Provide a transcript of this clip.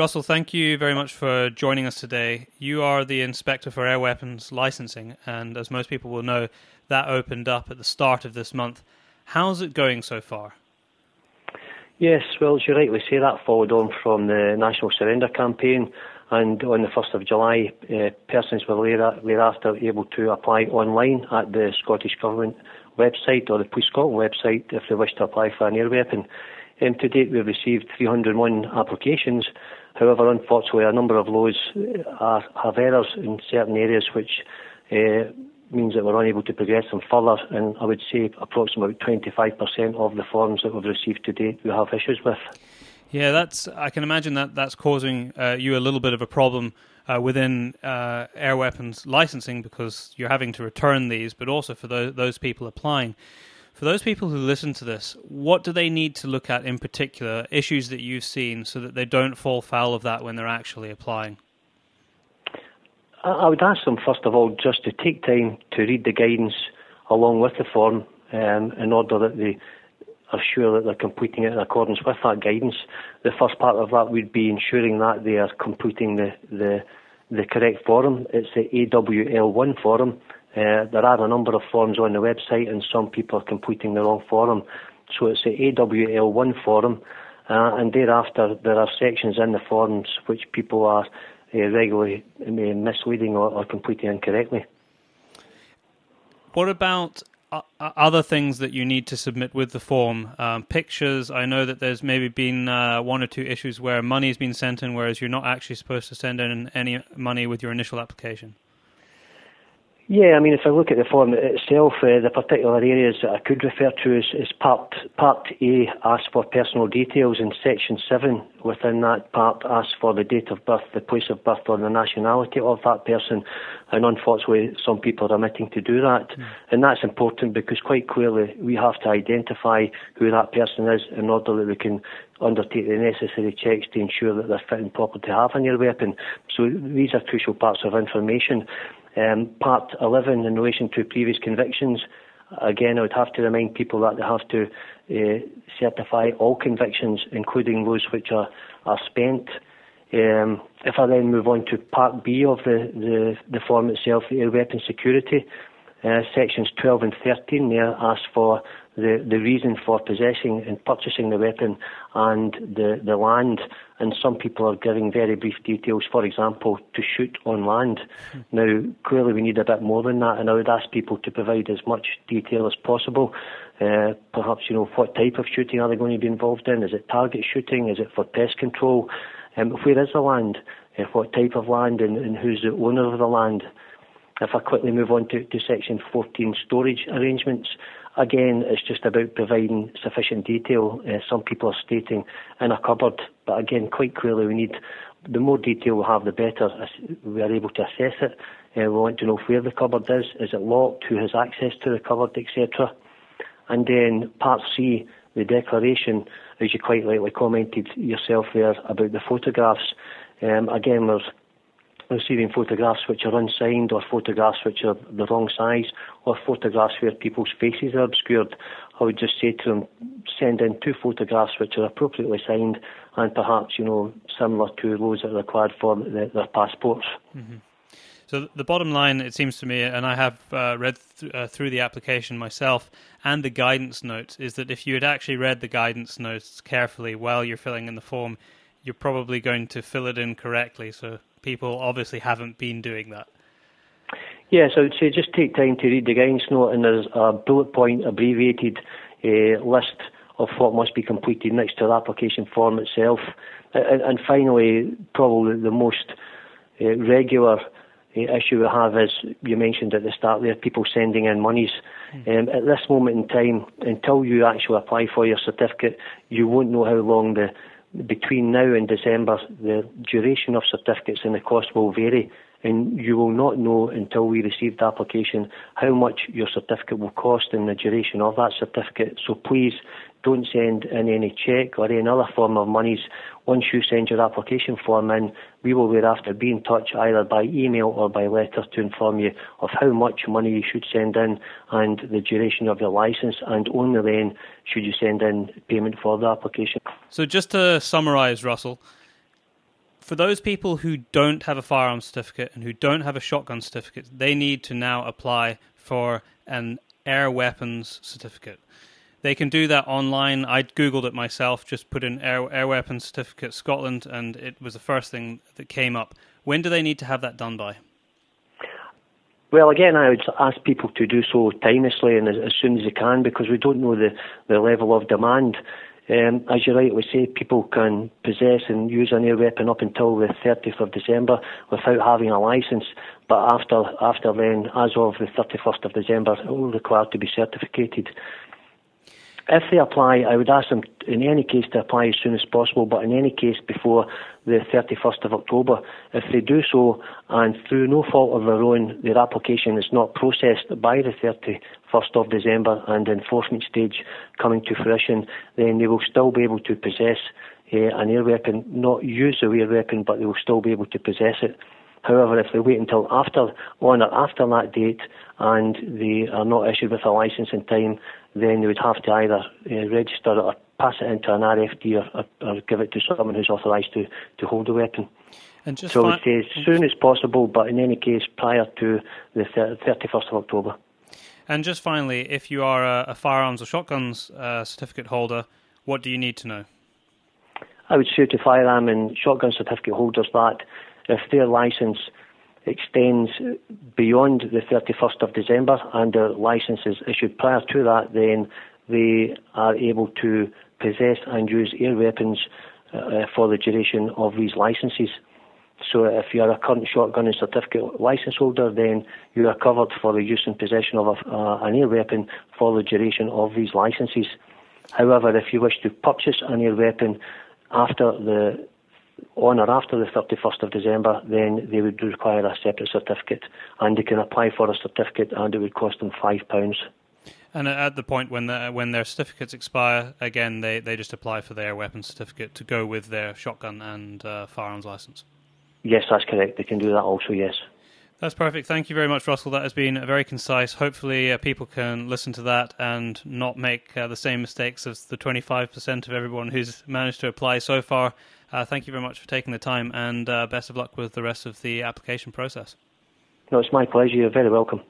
Russell, thank you very much for joining us today. You are the Inspector for Air Weapons Licensing, and as most people will know, that opened up at the start of this month. How's it going so far? Yes, well, as you rightly say, that followed on from the National Surrender Campaign, and on the 1st of July, uh, persons were thereafter able to apply online at the Scottish Government website or the Police Scotland website if they wish to apply for an air weapon. Um, to date, we've received 301 applications. However, unfortunately, a number of those are, have errors in certain areas which uh, means that we're unable to progress them further. And I would say approximately 25% of the forms that we've received to date we have issues with. Yeah, that's. I can imagine that that's causing uh, you a little bit of a problem uh, within uh, air weapons licensing because you're having to return these, but also for those, those people applying. For those people who listen to this, what do they need to look at in particular, issues that you've seen, so that they don't fall foul of that when they're actually applying? I would ask them, first of all, just to take time to read the guidance along with the form um, in order that they are sure that they're completing it in accordance with that guidance. The first part of that would be ensuring that they are completing the, the, the correct form. It's the AWL1 form. Uh, there are a number of forms on the website, and some people are completing the wrong form. So it's the AWL1 form, uh, and thereafter there are sections in the forms which people are uh, regularly uh, misleading or, or completing incorrectly. What about uh, other things that you need to submit with the form. Um, pictures. I know that there's maybe been one or two issues where money's been sent in, whereas you're not actually supposed to send in any money with your initial application. Yeah, I mean, if I look at the form itself, uh, the particular areas that I could refer to is, is part part A asks for personal details, and section seven within that part asks for the date of birth, the place of birth, or the nationality of that person. And unfortunately, some people are omitting to do that, mm. and that's important because quite clearly we have to identify who that person is in order that we can undertake the necessary checks to ensure that they're fit and proper to have a your weapon. So these are crucial parts of information. Um, part 11 in relation to previous convictions, again, I would have to remind people that they have to uh, certify all convictions, including those which are, are spent. Um, if I then move on to Part B of the, the, the form itself, the air weapon security, uh, sections 12 and 13 there ask for the, the reason for possessing and purchasing the weapon and the, the land. And some people are giving very brief details, for example, to shoot on land. Now, clearly, we need a bit more than that, and I would ask people to provide as much detail as possible. Uh, perhaps, you know, what type of shooting are they going to be involved in? Is it target shooting? Is it for pest control? Um, where is the land? Uh, what type of land and, and who's the owner of the land? If I quickly move on to, to section 14, storage arrangements, again, it's just about providing sufficient detail. Uh, some people are stating in a cupboard, but again, quite clearly, we need the more detail we have, the better we are able to assess it. Uh, we want to know where the cupboard is, is it locked, who has access to the cupboard, etc. And then part C, the declaration, as you quite rightly commented yourself there about the photographs. Um, again, there's receiving photographs which are unsigned or photographs which are the wrong size or photographs where people's faces are obscured, I would just say to them, send in two photographs which are appropriately signed and perhaps, you know, similar to those that are required for the, their passports. Mm-hmm. So the bottom line, it seems to me, and I have uh, read th- uh, through the application myself and the guidance notes, is that if you had actually read the guidance notes carefully while you're filling in the form, you're probably going to fill it in correctly. So people obviously haven't been doing that. Yes, I would say just take time to read the guidance note, and there's a bullet point abbreviated uh, list of what must be completed next to the application form itself. And, and finally, probably the most uh, regular uh, issue we have is you mentioned at the start there people sending in monies. Mm. Um, at this moment in time, until you actually apply for your certificate, you won't know how long the between now and December, the duration of certificates and the cost will vary, and you will not know until we receive the application how much your certificate will cost and the duration of that certificate. So please don't send in any cheque or any other form of monies. Once you send your application form in, we will thereafter be in touch either by email or by letter to inform you of how much money you should send in and the duration of your licence, and only then should you send in payment for the application. So, just to summarise, Russell, for those people who don't have a firearms certificate and who don't have a shotgun certificate, they need to now apply for an air weapons certificate. They can do that online. I googled it myself, just put in air, air weapons certificate Scotland, and it was the first thing that came up. When do they need to have that done by? Well, again, I would ask people to do so timelessly and as, as soon as they can because we don't know the, the level of demand. Um, as you rightly say, people can possess and use an air weapon up until the 30th of December without having a licence, but after after then, as of the 31st of December, it will require to be certificated. If they apply, I would ask them in any case to apply as soon as possible, but in any case before the 31st of October. If they do so and through no fault of their own, their application is not processed by the 31st of December and the enforcement stage coming to fruition, then they will still be able to possess uh, an air weapon, not use the air weapon, but they will still be able to possess it. However, if they wait until after on or after that date and they are not issued with a licence in time, then they would have to either uh, register or pass it into an RFD or, or, or, give it to someone who's authorised to, to hold a weapon. And just so I would say as soon as possible, but in any case prior to the 31st of October. And just finally, if you are a, a firearms or shotguns uh, certificate holder, what do you need to know? I would say to firearm and shotgun certificate holders that if their licence extends beyond the 31st of December and their licence is issued prior to that, then they are able to possess and use air weapons uh, for the duration of these licences. So if you are a current shotgun and certificate licence holder, then you are covered for the use and possession of a, uh, an air weapon for the duration of these licences. However, if you wish to purchase an air weapon after the on or after the 31st of December, then they would require a separate certificate, and they can apply for a certificate, and it would cost them five pounds. And at the point when the, when their certificates expire, again they, they just apply for their weapons certificate to go with their shotgun and uh, firearms license. Yes, that's correct. They can do that also. Yes. That's perfect. Thank you very much, Russell. That has been very concise. Hopefully, uh, people can listen to that and not make uh, the same mistakes as the 25% of everyone who's managed to apply so far. Uh, thank you very much for taking the time, and uh, best of luck with the rest of the application process. No, it's my pleasure. You're very welcome.